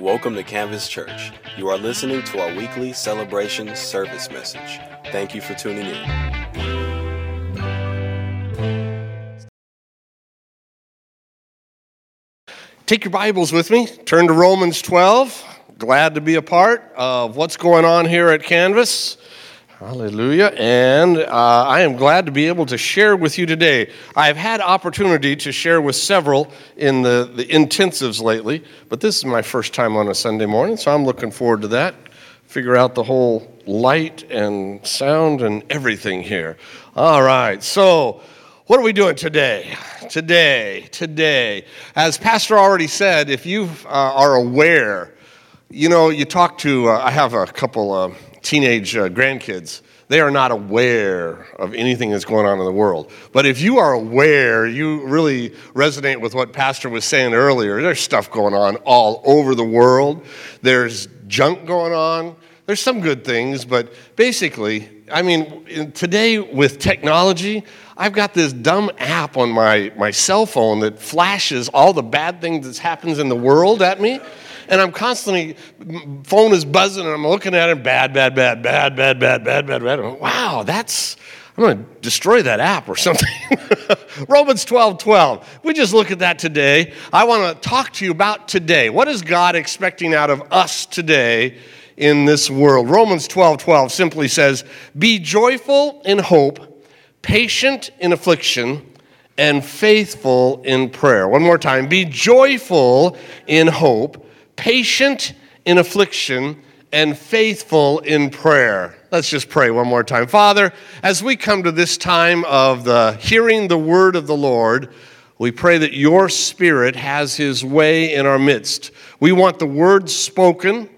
Welcome to Canvas Church. You are listening to our weekly celebration service message. Thank you for tuning in. Take your Bibles with me. Turn to Romans 12. Glad to be a part of what's going on here at Canvas. Hallelujah. And uh, I am glad to be able to share with you today. I've had opportunity to share with several in the, the intensives lately, but this is my first time on a Sunday morning, so I'm looking forward to that. Figure out the whole light and sound and everything here. All right, so what are we doing today? Today, today. As Pastor already said, if you uh, are aware, you know, you talk to, uh, I have a couple uh, teenage uh, grandkids. They are not aware of anything that's going on in the world. But if you are aware, you really resonate with what Pastor was saying earlier. There's stuff going on all over the world, there's junk going on. There's some good things, but basically, I mean, today with technology, I've got this dumb app on my, my cell phone that flashes all the bad things that happens in the world at me. And I'm constantly, phone is buzzing and I'm looking at it, bad, bad, bad, bad, bad, bad, bad, bad, bad. Wow, that's, I'm going to destroy that app or something. Romans 12, 12. We just look at that today. I want to talk to you about today. What is God expecting out of us today in this world? Romans 12, 12 simply says, Be joyful in hope, patient in affliction, and faithful in prayer. One more time. Be joyful in hope, patient in affliction, and faithful in prayer. Let's just pray one more time. Father, as we come to this time of the hearing the word of the Lord, we pray that your spirit has his way in our midst. We want the word spoken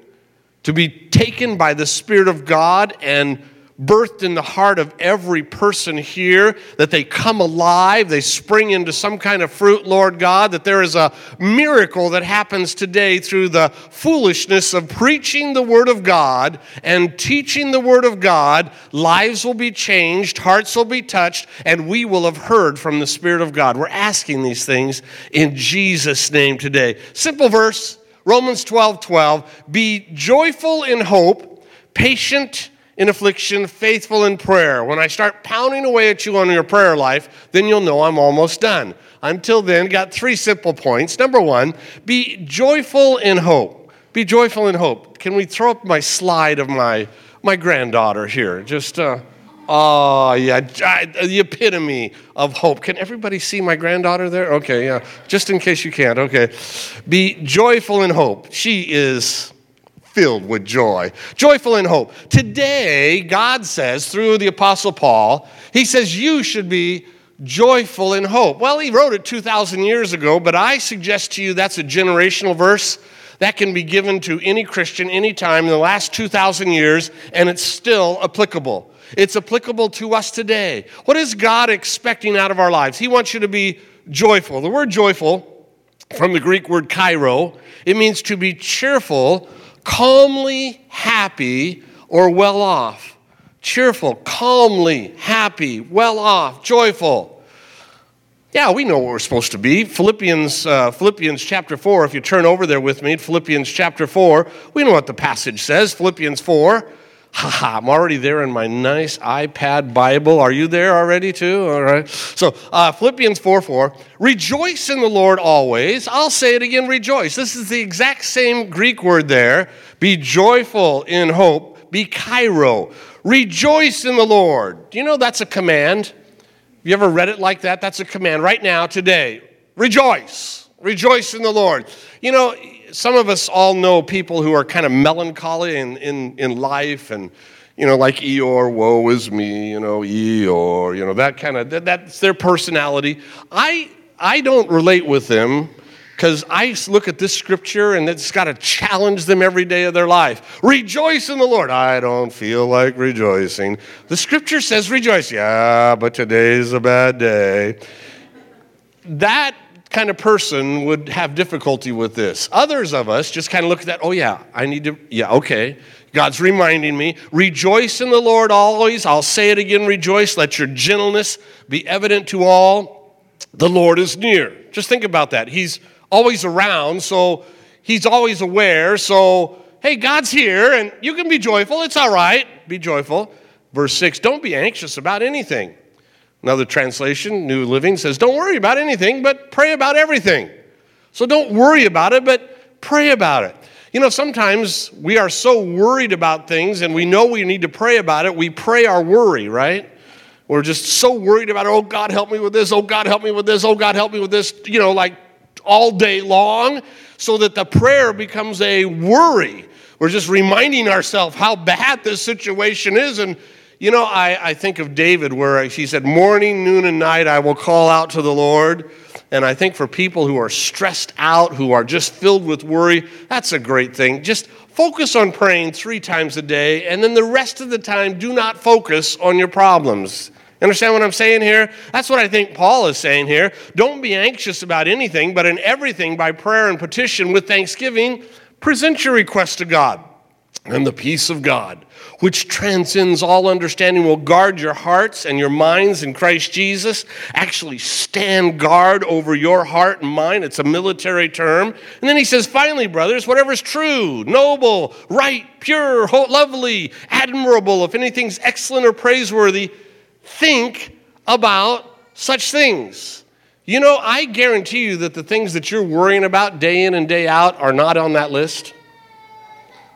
to be taken by the spirit of God and birthed in the heart of every person here, that they come alive, they spring into some kind of fruit, Lord God, that there is a miracle that happens today through the foolishness of preaching the Word of God and teaching the Word of God. Lives will be changed, hearts will be touched, and we will have heard from the Spirit of God. We're asking these things in Jesus' name today. Simple verse. Romans 12 12. Be joyful in hope, patient in affliction, faithful in prayer. When I start pounding away at you on your prayer life, then you'll know I'm almost done. Until then, got three simple points. Number one, be joyful in hope. Be joyful in hope. Can we throw up my slide of my, my granddaughter here? Just, uh, oh, yeah, the epitome of hope. Can everybody see my granddaughter there? Okay, yeah. Just in case you can't, okay. Be joyful in hope. She is filled with joy, joyful in hope. Today, God says through the Apostle Paul, he says, You should be joyful in hope. Well, he wrote it 2,000 years ago, but I suggest to you that's a generational verse that can be given to any Christian anytime in the last 2,000 years, and it's still applicable. It's applicable to us today. What is God expecting out of our lives? He wants you to be joyful. The word joyful, from the Greek word kairo, it means to be cheerful calmly happy or well off. Cheerful, calmly happy, well off, joyful. Yeah, we know what we're supposed to be. Philippians, uh, Philippians chapter 4, if you turn over there with me, Philippians chapter 4, we know what the passage says. Philippians 4, Haha, I'm already there in my nice iPad Bible. Are you there already too? All right. So, uh, Philippians 4 4. Rejoice in the Lord always. I'll say it again, rejoice. This is the exact same Greek word there. Be joyful in hope. Be kairo. Rejoice in the Lord. Do you know that's a command? Have you ever read it like that? That's a command right now, today. Rejoice. Rejoice in the Lord. You know, some of us all know people who are kind of melancholy in, in, in life and you know like eeyore woe is me you know eeyore you know that kind of that, that's their personality. I i don't relate with them because i look at this scripture and it's got to challenge them every day of their life. Rejoice in the lord. I don't feel like rejoicing. The scripture says rejoice. Yeah but today's a bad day. That kind of person would have difficulty with this. Others of us just kind of look at that, oh, yeah, I need to, yeah, okay. God's reminding me, rejoice in the Lord always. I'll say it again, rejoice. Let your gentleness be evident to all. The Lord is near. Just think about that. He's always around, so He's always aware. So, hey, God's here and you can be joyful. It's all right. Be joyful. Verse 6 Don't be anxious about anything. Another translation, New Living, says, Don't worry about anything, but pray about everything. So don't worry about it, but pray about it. You know, sometimes we are so worried about things and we know we need to pray about it, we pray our worry, right? We're just so worried about, oh, God, help me with this. Oh, God, help me with this. Oh, God, help me with this. You know, like all day long, so that the prayer becomes a worry. We're just reminding ourselves how bad this situation is. And, you know, I, I think of David where he said, Morning, noon, and night I will call out to the Lord. And I think for people who are stressed out, who are just filled with worry, that's a great thing. Just focus on praying three times a day, and then the rest of the time, do not focus on your problems. Understand what I'm saying here? That's what I think Paul is saying here. Don't be anxious about anything, but in everything, by prayer and petition with thanksgiving, present your request to God. And the peace of God, which transcends all understanding, will guard your hearts and your minds in Christ Jesus. Actually, stand guard over your heart and mind. It's a military term. And then he says, finally, brothers, whatever is true, noble, right, pure, lovely, admirable, if anything's excellent or praiseworthy, think about such things. You know, I guarantee you that the things that you're worrying about day in and day out are not on that list.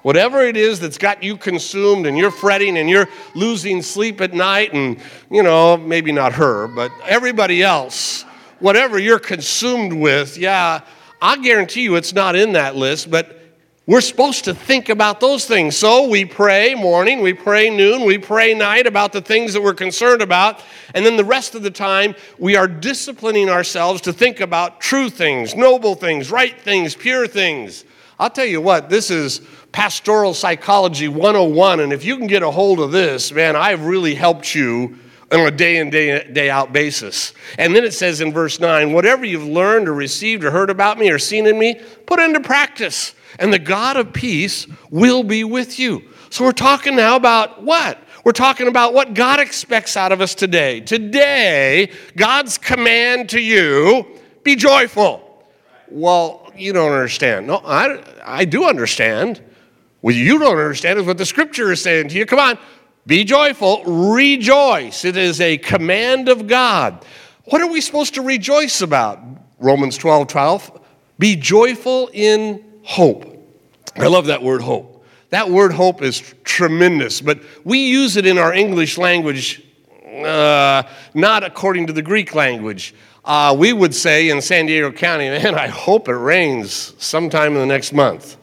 Whatever it is that's got you consumed and you're fretting and you're losing sleep at night, and, you know, maybe not her, but everybody else, whatever you're consumed with, yeah, I guarantee you it's not in that list, but we're supposed to think about those things. So we pray morning, we pray noon, we pray night about the things that we're concerned about. And then the rest of the time, we are disciplining ourselves to think about true things, noble things, right things, pure things. I'll tell you what, this is pastoral psychology 101. And if you can get a hold of this, man, I've really helped you on a day in, day, day out basis. And then it says in verse 9, whatever you've learned or received or heard about me or seen in me, put into practice and the God of peace will be with you. So we're talking now about what? We're talking about what God expects out of us today. Today, God's command to you be joyful. Well, you don't understand. No, I, I do understand. What you don't understand is what the scripture is saying to you. Come on, be joyful, rejoice. It is a command of God. What are we supposed to rejoice about? Romans 12 12. Be joyful in hope. I love that word hope. That word hope is tremendous, but we use it in our English language uh, not according to the Greek language. Uh, we would say in San Diego County, man, I hope it rains sometime in the next month.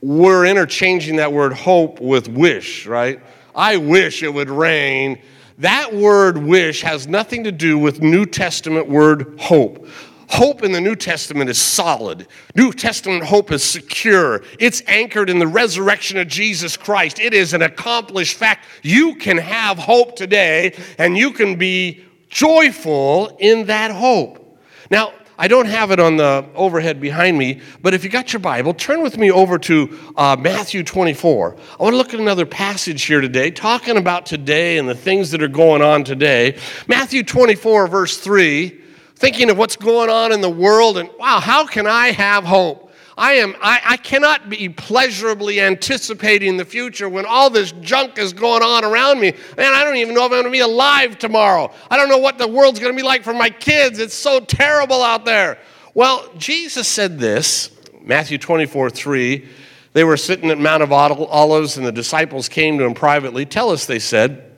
We're interchanging that word hope with wish, right? I wish it would rain. That word wish has nothing to do with New Testament word hope. Hope in the New Testament is solid. New Testament hope is secure. It's anchored in the resurrection of Jesus Christ. It is an accomplished fact. You can have hope today and you can be joyful in that hope. Now, I don't have it on the overhead behind me, but if you got your Bible, turn with me over to uh, Matthew 24. I want to look at another passage here today, talking about today and the things that are going on today. Matthew 24, verse 3 thinking of what's going on in the world and wow, how can I have hope? I am I, I cannot be pleasurably anticipating the future when all this junk is going on around me. Man, I don't even know if I'm gonna be alive tomorrow. I don't know what the world's gonna be like for my kids. It's so terrible out there. Well, Jesus said this, Matthew 24, 3. They were sitting at Mount of Olives, and the disciples came to him privately. Tell us, they said,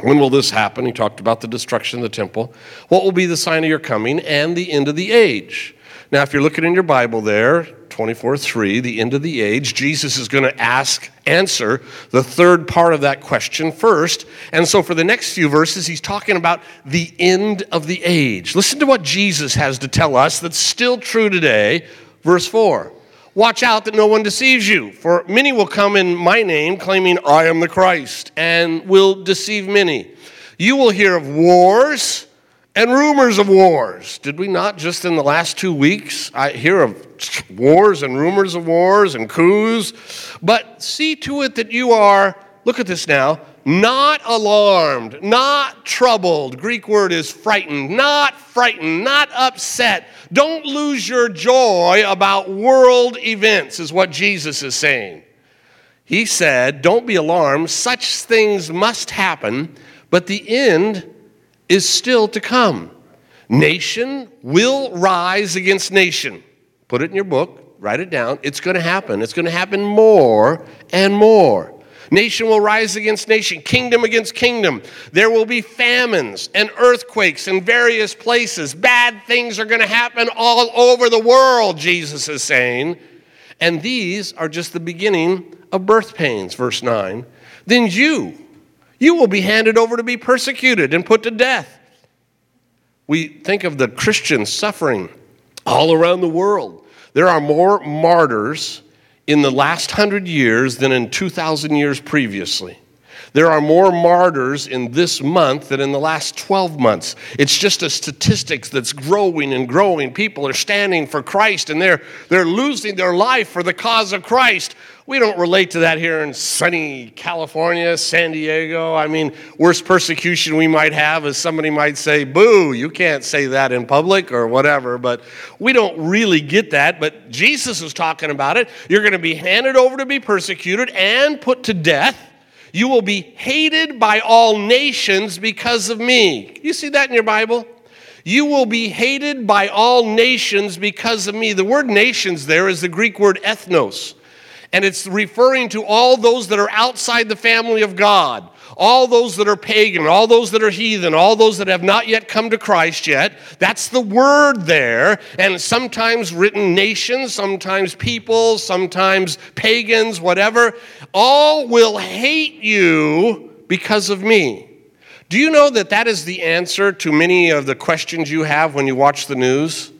when will this happen? He talked about the destruction of the temple. What will be the sign of your coming and the end of the age? Now, if you're looking in your Bible there, 24 3, the end of the age, Jesus is going to ask, answer the third part of that question first. And so for the next few verses, he's talking about the end of the age. Listen to what Jesus has to tell us that's still true today. Verse 4 Watch out that no one deceives you, for many will come in my name, claiming I am the Christ, and will deceive many. You will hear of wars and rumors of wars. Did we not just in the last two weeks I hear of wars and rumors of wars and coups? But see to it that you are, look at this now, not alarmed, not troubled. Greek word is frightened, not frightened, not upset. Don't lose your joy about world events, is what Jesus is saying. He said, Don't be alarmed, such things must happen, but the end is still to come. Nation will rise against nation. Put it in your book, write it down. It's going to happen. It's going to happen more and more. Nation will rise against nation, kingdom against kingdom. There will be famines and earthquakes in various places. Bad things are going to happen all over the world, Jesus is saying. And these are just the beginning of birth pains, verse 9. Then you, you will be handed over to be persecuted and put to death. We think of the Christians suffering all around the world. There are more martyrs in the last hundred years than in 2,000 years previously. There are more martyrs in this month than in the last 12 months. It's just a statistics that's growing and growing. People are standing for Christ and they're, they're losing their life for the cause of Christ. We don't relate to that here in sunny California, San Diego. I mean, worst persecution we might have is somebody might say, boo, you can't say that in public or whatever. But we don't really get that. But Jesus is talking about it. You're going to be handed over to be persecuted and put to death. You will be hated by all nations because of me. You see that in your Bible? You will be hated by all nations because of me. The word nations there is the Greek word ethnos, and it's referring to all those that are outside the family of God all those that are pagan, all those that are heathen, all those that have not yet come to Christ yet. That's the word there. And sometimes written nations, sometimes people, sometimes pagans, whatever. All will hate you because of me. Do you know that that is the answer to many of the questions you have when you watch the news?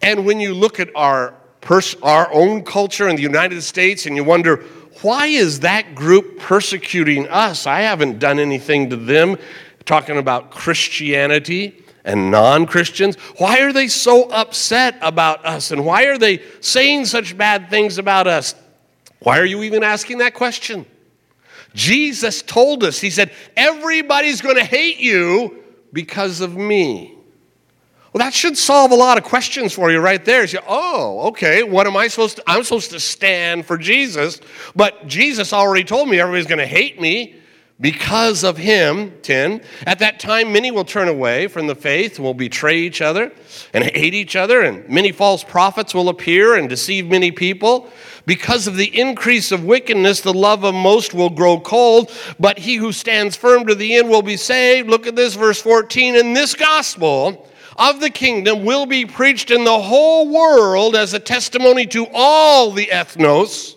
And when you look at our, pers- our own culture in the United States and you wonder, why is that group persecuting us? I haven't done anything to them. Talking about Christianity and non Christians. Why are they so upset about us? And why are they saying such bad things about us? Why are you even asking that question? Jesus told us, He said, everybody's going to hate you because of me. Well, that should solve a lot of questions for you right there. You, oh, okay, what am I supposed to? I'm supposed to stand for Jesus, but Jesus already told me everybody's going to hate me because of him. 10. At that time, many will turn away from the faith, will betray each other and hate each other, and many false prophets will appear and deceive many people. Because of the increase of wickedness, the love of most will grow cold, but he who stands firm to the end will be saved. Look at this, verse 14. In this gospel, of the kingdom will be preached in the whole world as a testimony to all the ethnos,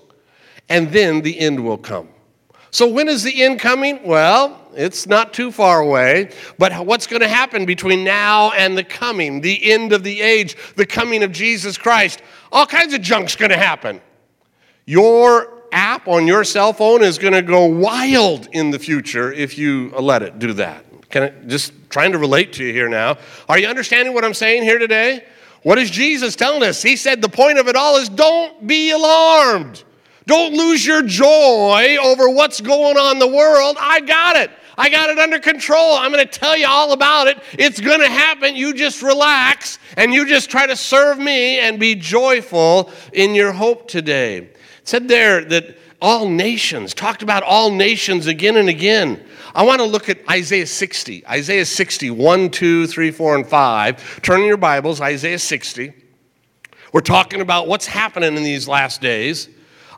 and then the end will come. So, when is the end coming? Well, it's not too far away. But what's going to happen between now and the coming, the end of the age, the coming of Jesus Christ? All kinds of junk's going to happen. Your app on your cell phone is going to go wild in the future if you let it do that. Can I just trying to relate to you here now? Are you understanding what I'm saying here today? What is Jesus telling us? He said the point of it all is don't be alarmed. Don't lose your joy over what's going on in the world. I got it. I got it under control. I'm going to tell you all about it. It's going to happen. You just relax and you just try to serve me and be joyful in your hope today. It said there that all nations, talked about all nations again and again. I want to look at Isaiah 60. Isaiah 60, 1, 2, 3, 4, and 5. Turn in your Bibles, Isaiah 60. We're talking about what's happening in these last days.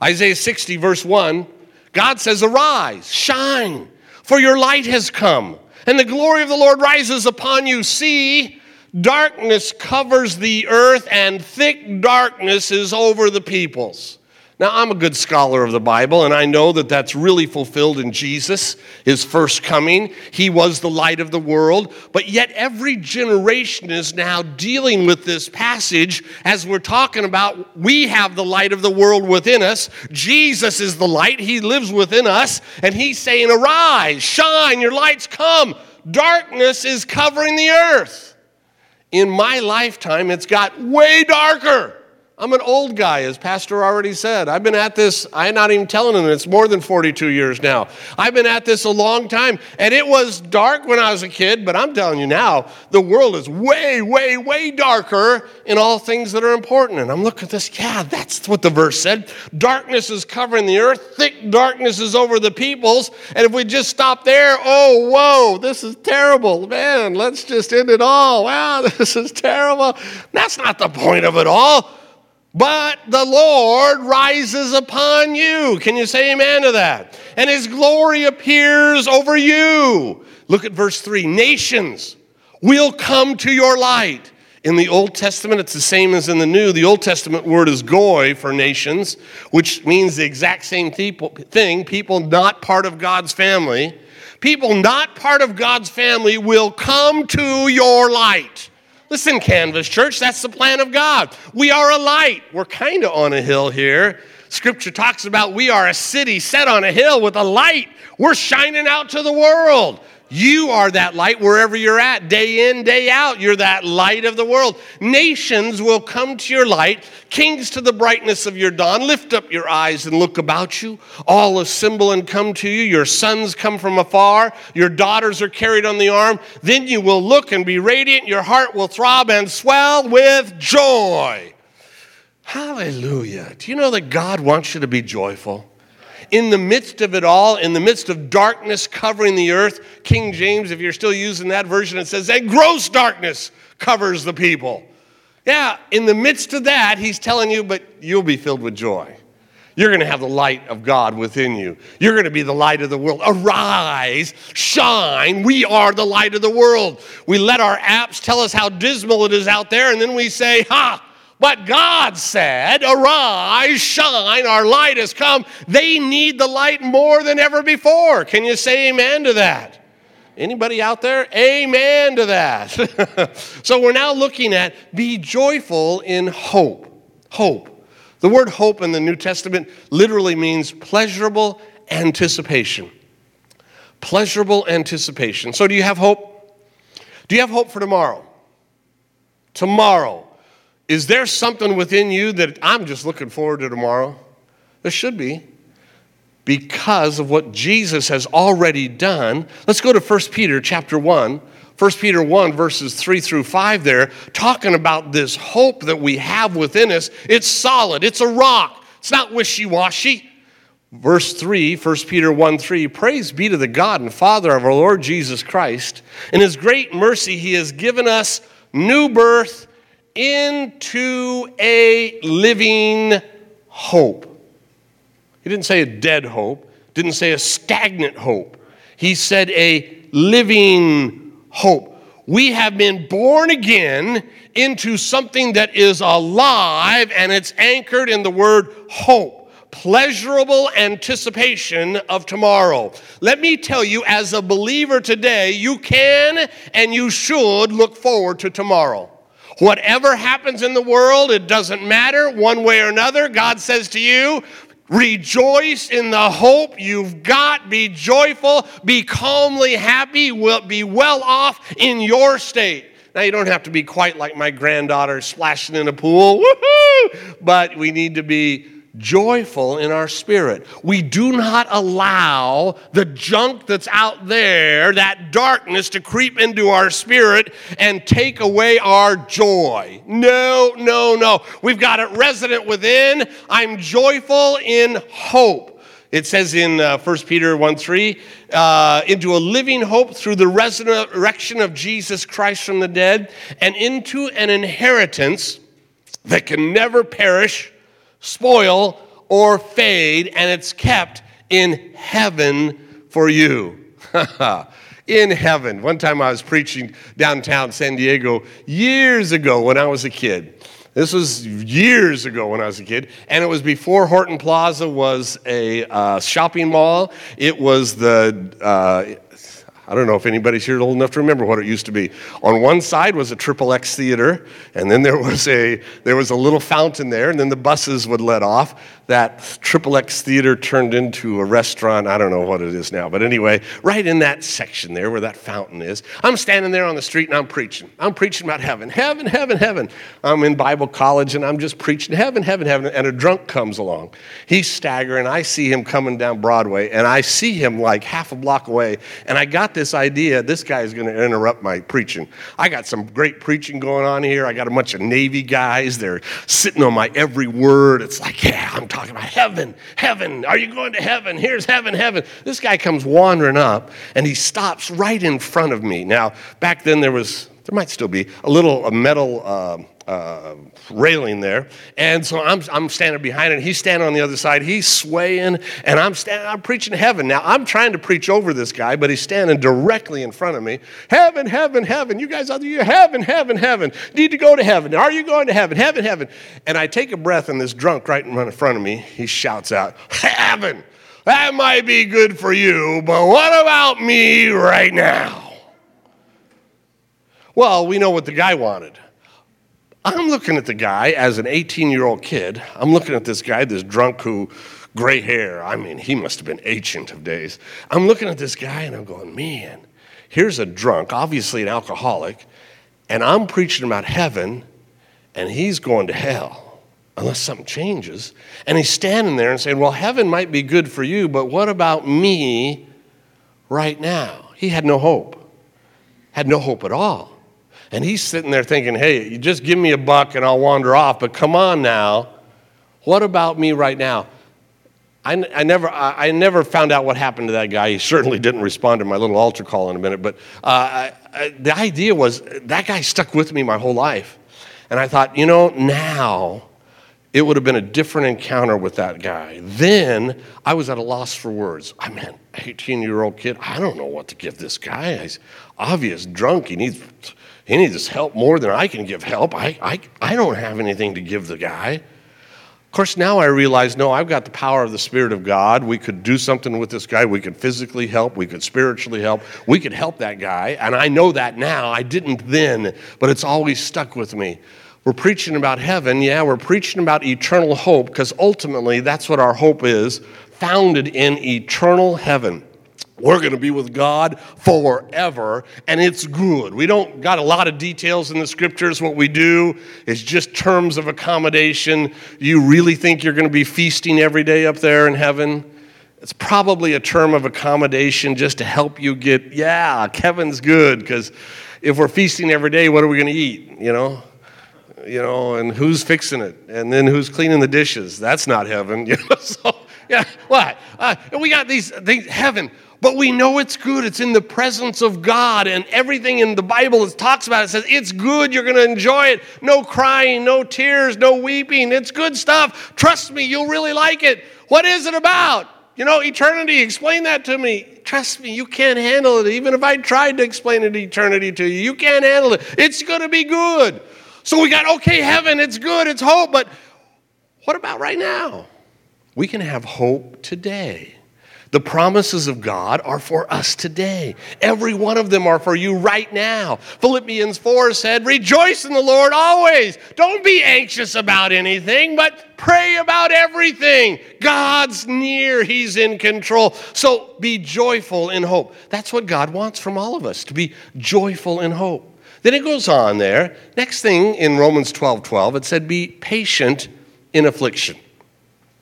Isaiah 60, verse 1, God says, Arise, shine, for your light has come, and the glory of the Lord rises upon you. See, darkness covers the earth, and thick darkness is over the peoples. Now, I'm a good scholar of the Bible, and I know that that's really fulfilled in Jesus, his first coming. He was the light of the world, but yet every generation is now dealing with this passage as we're talking about we have the light of the world within us. Jesus is the light, he lives within us, and he's saying, Arise, shine, your light's come. Darkness is covering the earth. In my lifetime, it's got way darker I'm an old guy, as Pastor already said. I've been at this, I'm not even telling him, it's more than 42 years now. I've been at this a long time, and it was dark when I was a kid, but I'm telling you now, the world is way, way, way darker in all things that are important. And I'm looking at this, yeah, that's what the verse said. Darkness is covering the earth, thick darkness is over the peoples. And if we just stop there, oh, whoa, this is terrible. Man, let's just end it all. Wow, this is terrible. That's not the point of it all but the Lord rises upon you. Can you say amen to that? And his glory appears over you. Look at verse 3 Nations will come to your light. In the Old Testament, it's the same as in the New. The Old Testament word is goy for nations, which means the exact same thing people not part of God's family. People not part of God's family will come to your light. Listen, Canvas Church, that's the plan of God. We are a light. We're kind of on a hill here. Scripture talks about we are a city set on a hill with a light. We're shining out to the world. You are that light wherever you're at, day in, day out. You're that light of the world. Nations will come to your light, kings to the brightness of your dawn. Lift up your eyes and look about you. All assemble and come to you. Your sons come from afar, your daughters are carried on the arm. Then you will look and be radiant. Your heart will throb and swell with joy. Hallelujah. Do you know that God wants you to be joyful? In the midst of it all, in the midst of darkness covering the earth, King James, if you're still using that version, it says, that gross darkness covers the people. Yeah, in the midst of that, he's telling you, but you'll be filled with joy. You're going to have the light of God within you. You're going to be the light of the world. Arise, shine. We are the light of the world. We let our apps tell us how dismal it is out there, and then we say, Ha, but God said, Arise, shine, our light has come. They need the light more than ever before. Can you say amen to that? Anybody out there? Amen to that. so we're now looking at be joyful in hope. Hope. The word hope in the New Testament literally means pleasurable anticipation. Pleasurable anticipation. So do you have hope? Do you have hope for tomorrow? Tomorrow. Is there something within you that I'm just looking forward to tomorrow? There should be. Because of what Jesus has already done. Let's go to 1 Peter chapter 1. 1 Peter 1, verses 3 through 5, there, talking about this hope that we have within us. It's solid, it's a rock, it's not wishy washy. Verse 3, 1 Peter 1 3, praise be to the God and Father of our Lord Jesus Christ. In his great mercy, he has given us new birth into a living hope. He didn't say a dead hope, didn't say a stagnant hope. He said a living hope. We have been born again into something that is alive and it's anchored in the word hope pleasurable anticipation of tomorrow. Let me tell you, as a believer today, you can and you should look forward to tomorrow. Whatever happens in the world, it doesn't matter one way or another. God says to you, Rejoice in the hope you've got. Be joyful. Be calmly happy. Be well off in your state. Now, you don't have to be quite like my granddaughter splashing in a pool. Woohoo! But we need to be joyful in our spirit. We do not allow the junk that's out there, that darkness, to creep into our spirit and take away our joy. No, no, no. We've got it resident within. I'm joyful in hope. It says in uh, 1 Peter 1 3, uh, into a living hope through the resurrection of Jesus Christ from the dead, and into an inheritance that can never perish spoil, or fade, and it's kept in heaven for you. in heaven. One time I was preaching downtown San Diego years ago when I was a kid. This was years ago when I was a kid, and it was before Horton Plaza was a uh, shopping mall. It was the, uh, I don't know if anybody's here old enough to remember what it used to be. On one side was a triple X theater, and then there was a there was a little fountain there, and then the buses would let off. That triple X theater turned into a restaurant. I don't know what it is now, but anyway, right in that section there where that fountain is, I'm standing there on the street and I'm preaching. I'm preaching about heaven, heaven, heaven, heaven. I'm in Bible college and I'm just preaching heaven, heaven, heaven. And a drunk comes along. He's staggering. I see him coming down Broadway, and I see him like half a block away, and I got this idea this guy is going to interrupt my preaching. I got some great preaching going on here. I got a bunch of Navy guys. They're sitting on my every word. It's like, yeah, I'm talking about heaven, heaven. Are you going to heaven? Here's heaven, heaven. This guy comes wandering up and he stops right in front of me. Now, back then there was, there might still be, a little a metal. Uh, uh, railing there. And so I'm, I'm standing behind it. He's standing on the other side. He's swaying, and I'm standing, I'm preaching heaven. Now, I'm trying to preach over this guy, but he's standing directly in front of me. Heaven, heaven, heaven. You guys out there, you heaven, heaven, heaven. Need to go to heaven. Are you going to heaven? Heaven, heaven. And I take a breath, and this drunk right in front of me, he shouts out, Heaven. That might be good for you, but what about me right now? Well, we know what the guy wanted. I'm looking at the guy as an 18 year old kid. I'm looking at this guy, this drunk who, gray hair, I mean, he must have been ancient of days. I'm looking at this guy and I'm going, man, here's a drunk, obviously an alcoholic, and I'm preaching about heaven and he's going to hell unless something changes. And he's standing there and saying, well, heaven might be good for you, but what about me right now? He had no hope, had no hope at all. And he's sitting there thinking, hey, you just give me a buck and I'll wander off, but come on now. What about me right now? I, I never, I, I, never found out what happened to that guy. He certainly didn't respond to my little altar call in a minute, but uh, I, the idea was that guy stuck with me my whole life. And I thought, you know, now it would have been a different encounter with that guy. Then I was at a loss for words. I mean, 18 year old kid, I don't know what to give this guy. He's obvious drunk. He needs he needs help more than I can give help. I, I, I don't have anything to give the guy. Of course, now I realize no, I've got the power of the Spirit of God. We could do something with this guy. We could physically help. We could spiritually help. We could help that guy. And I know that now. I didn't then, but it's always stuck with me. We're preaching about heaven. Yeah, we're preaching about eternal hope because ultimately that's what our hope is founded in eternal heaven. We're going to be with God forever, and it's good. We don't got a lot of details in the scriptures. What we do is just terms of accommodation. You really think you're going to be feasting every day up there in heaven? It's probably a term of accommodation just to help you get, yeah, heaven's good, because if we're feasting every day, what are we going to eat? You know? You know, and who's fixing it? And then who's cleaning the dishes? That's not heaven. You know? So, yeah, what? Uh, we got these things, heaven but we know it's good. It's in the presence of God, and everything in the Bible that talks about it says it's good. You're going to enjoy it. No crying, no tears, no weeping. It's good stuff. Trust me, you'll really like it. What is it about? You know, eternity. Explain that to me. Trust me, you can't handle it. Even if I tried to explain it eternity to you, you can't handle it. It's going to be good. So we got, okay, heaven, it's good, it's hope, but what about right now? We can have hope today. The promises of God are for us today. Every one of them are for you right now. Philippians 4 said, Rejoice in the Lord always. Don't be anxious about anything, but pray about everything. God's near, He's in control. So be joyful in hope. That's what God wants from all of us, to be joyful in hope. Then it goes on there. Next thing in Romans 12 12, it said, Be patient in affliction.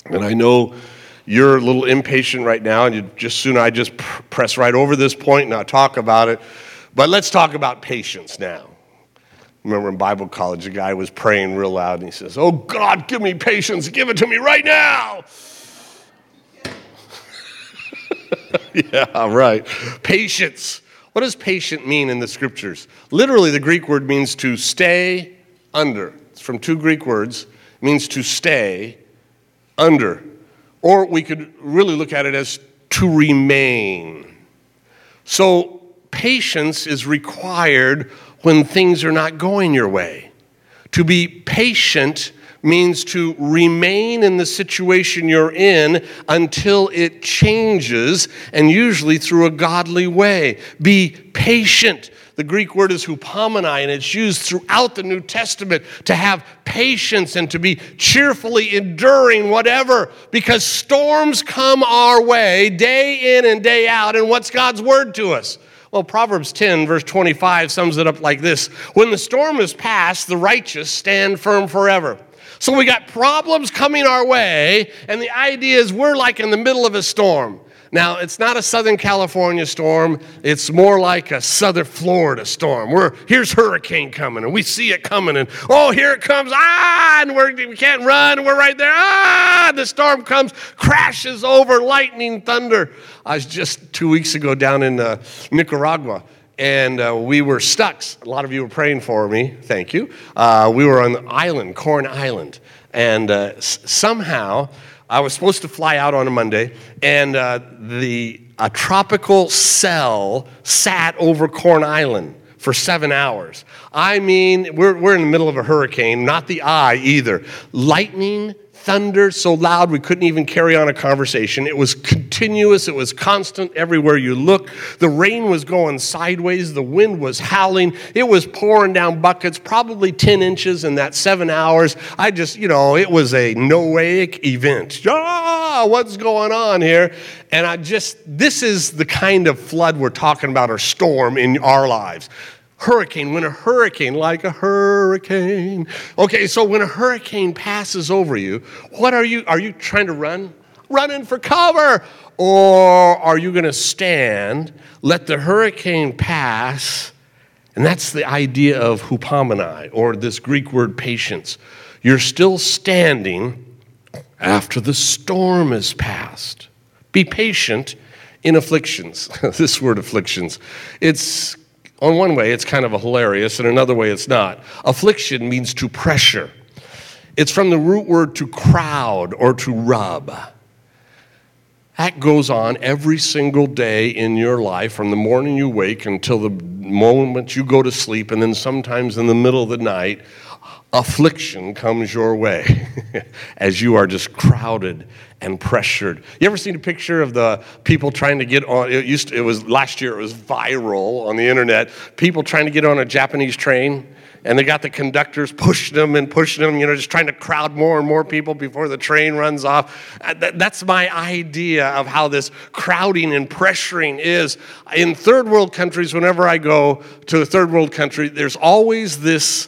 And I know you're a little impatient right now, and you just soon I just press right over this point and not talk about it. But let's talk about patience now. Remember in Bible college, a guy was praying real loud, and he says, "Oh God, give me patience, give it to me right now." yeah, right. Patience. What does patient mean in the scriptures? Literally, the Greek word means to stay under. It's from two Greek words. It means to stay under. Or we could really look at it as to remain. So, patience is required when things are not going your way. To be patient means to remain in the situation you're in until it changes, and usually through a godly way. Be patient. The Greek word is hupomene, and it's used throughout the New Testament to have patience and to be cheerfully enduring whatever, because storms come our way day in and day out. And what's God's word to us? Well, Proverbs 10, verse 25, sums it up like this When the storm is past, the righteous stand firm forever. So we got problems coming our way, and the idea is we're like in the middle of a storm. Now, it's not a Southern California storm. It's more like a Southern Florida storm. Where here's hurricane coming, and we see it coming, and oh, here it comes. Ah, and we're, we can't run. We're right there. Ah, the storm comes, crashes over, lightning, thunder. I was just two weeks ago down in uh, Nicaragua and uh, we were stuck. A lot of you were praying for me. Thank you. Uh, we were on the island, Corn Island, and uh, s- somehow I was supposed to fly out on a Monday, and uh, the a tropical cell sat over Corn Island for seven hours. I mean, we're, we're in the middle of a hurricane, not the eye either. Lightning, thunder so loud we couldn't even carry on a conversation. It was continuous, it was constant everywhere you looked. The rain was going sideways, the wind was howling, it was pouring down buckets, probably 10 inches in that seven hours. I just, you know, it was a Noahic event. Ah, what's going on here? And I just, this is the kind of flood we're talking about or storm in our lives hurricane, when a hurricane, like a hurricane. Okay, so when a hurricane passes over you, what are you? Are you trying to run? Running for cover? Or are you going to stand, let the hurricane pass? And that's the idea of hupomene, or this Greek word patience. You're still standing after the storm is past. Be patient in afflictions. this word afflictions. It's on one way, it's kind of a hilarious, and another way, it's not. Affliction means to pressure. It's from the root word to crowd or to rub. That goes on every single day in your life from the morning you wake until the moment you go to sleep, and then sometimes in the middle of the night, affliction comes your way as you are just crowded and pressured. You ever seen a picture of the people trying to get on? It used to, it was last year. It was viral on the internet. People trying to get on a Japanese train, and they got the conductors pushing them and pushing them. You know, just trying to crowd more and more people before the train runs off. Uh, that's my idea of how this crowding and pressuring is in third world countries. Whenever I go to a third world country, there's always this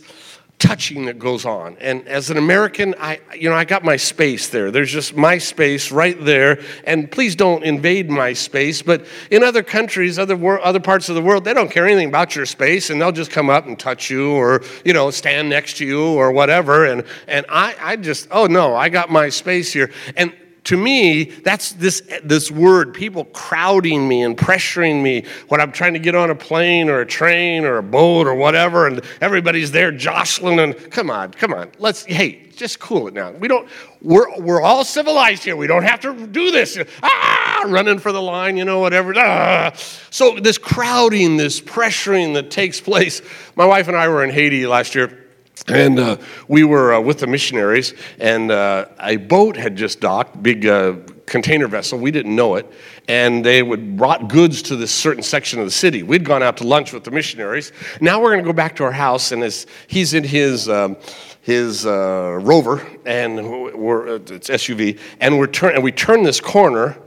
touching that goes on. And as an American, I you know, I got my space there. There's just my space right there. And please don't invade my space, but in other countries, other wor- other parts of the world, they don't care anything about your space and they'll just come up and touch you or, you know, stand next to you or whatever and and I I just oh no, I got my space here. And to me, that's this, this word, people crowding me and pressuring me when I'm trying to get on a plane or a train or a boat or whatever, and everybody's there jostling and come on, come on, let's, hey, just cool it now. We don't, we're, we're all civilized here. We don't have to do this. Ah, running for the line, you know, whatever. Ah. So this crowding, this pressuring that takes place. My wife and I were in Haiti last year and uh, we were uh, with the missionaries, and uh, a boat had just docked, big uh, container vessel. We didn't know it, and they would brought goods to this certain section of the city. We'd gone out to lunch with the missionaries. Now we're going to go back to our house, and as he's in his um, his uh, Rover, and it's SUV, and we're turn and we turn this corner,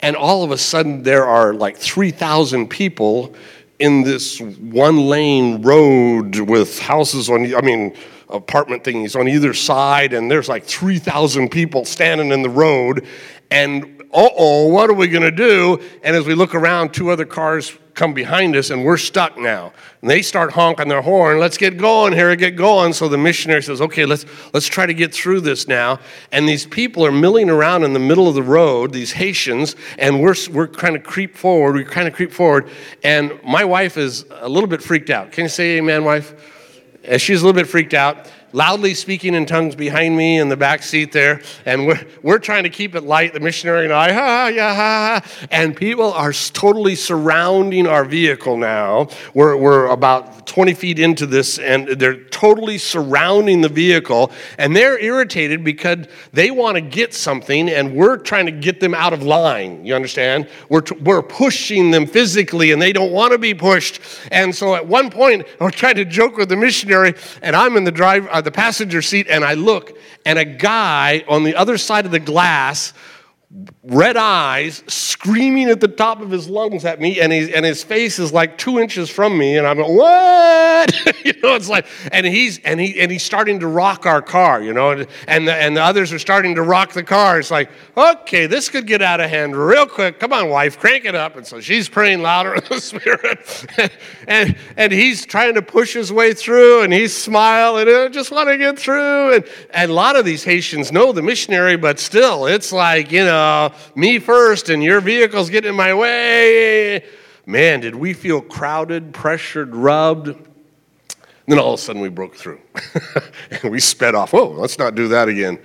and all of a sudden there are like three thousand people in this one lane road with houses on, I mean, apartment thingies on either side, and there's like 3,000 people standing in the road. And uh oh, what are we going to do? And as we look around, two other cars come behind us and we're stuck now. And they start honking their horn, let's get going here, get going. So the missionary says, okay, let's, let's try to get through this now. And these people are milling around in the middle of the road, these Haitians, and we're, we're kind of creep forward, we kind of creep forward. And my wife is a little bit freaked out. Can you say amen, wife? She's a little bit freaked out. Loudly speaking in tongues behind me in the back seat there, and we're, we're trying to keep it light, the missionary and I, ha, yeah, ha. And people are totally surrounding our vehicle now. We're, we're about 20 feet into this, and they're totally surrounding the vehicle, and they're irritated because they want to get something, and we're trying to get them out of line. You understand? We're, t- we're pushing them physically, and they don't want to be pushed. And so at one point, I was trying to joke with the missionary, and I'm in the drive, Uh, the passenger seat, and I look, and a guy on the other side of the glass red eyes, screaming at the top of his lungs at me, and, he's, and his face is like two inches from me, and I'm like, what? you know, it's like, and he's and he and he's starting to rock our car, you know, and and the, and the others are starting to rock the car. It's like, okay, this could get out of hand real quick. Come on, wife, crank it up. And so she's praying louder in the spirit, and and he's trying to push his way through, and he's smiling, and I just want to get through. And and a lot of these Haitians know the missionary, but still, it's like you know uh, me first and your vehicle's getting in my way. Man, did we feel crowded, pressured, rubbed? then all of a sudden we broke through and we sped off. Whoa, let's not do that again.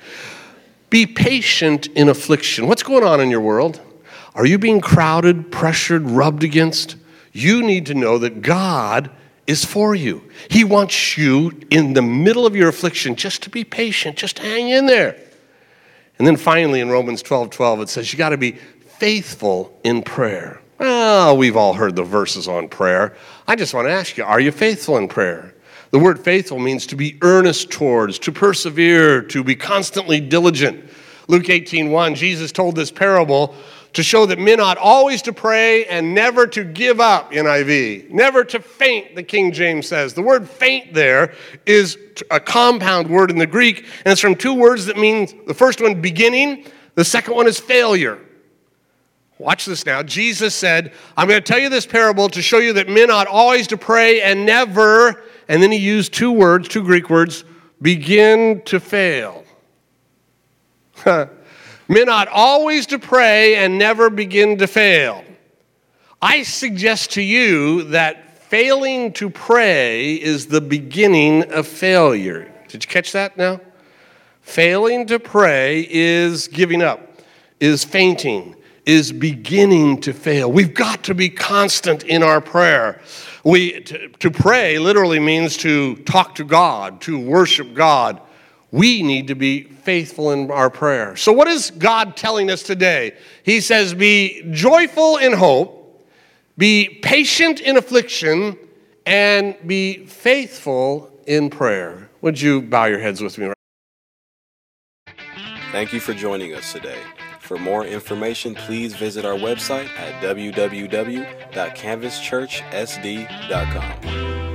Be patient in affliction. What's going on in your world? Are you being crowded, pressured, rubbed against? You need to know that God is for you. He wants you in the middle of your affliction just to be patient, just hang in there. And then finally in Romans 12 12, it says you got to be faithful in prayer. Well, we've all heard the verses on prayer. I just want to ask you are you faithful in prayer? The word faithful means to be earnest towards, to persevere, to be constantly diligent. Luke 18 1, Jesus told this parable to show that men ought always to pray and never to give up, NIV. Never to faint, the King James says. The word faint there is a compound word in the Greek, and it's from two words that mean the first one, beginning, the second one is failure. Watch this now. Jesus said, I'm going to tell you this parable to show you that men ought always to pray and never, and then he used two words, two Greek words, begin to fail. Men ought always to pray and never begin to fail. I suggest to you that failing to pray is the beginning of failure. Did you catch that now? Failing to pray is giving up, is fainting, is beginning to fail. We've got to be constant in our prayer. We, to, to pray literally means to talk to God, to worship God we need to be faithful in our prayer. So, what is God telling us today? He says, Be joyful in hope, be patient in affliction, and be faithful in prayer. Would you bow your heads with me? Thank you for joining us today. For more information, please visit our website at www.canvaschurchsd.com.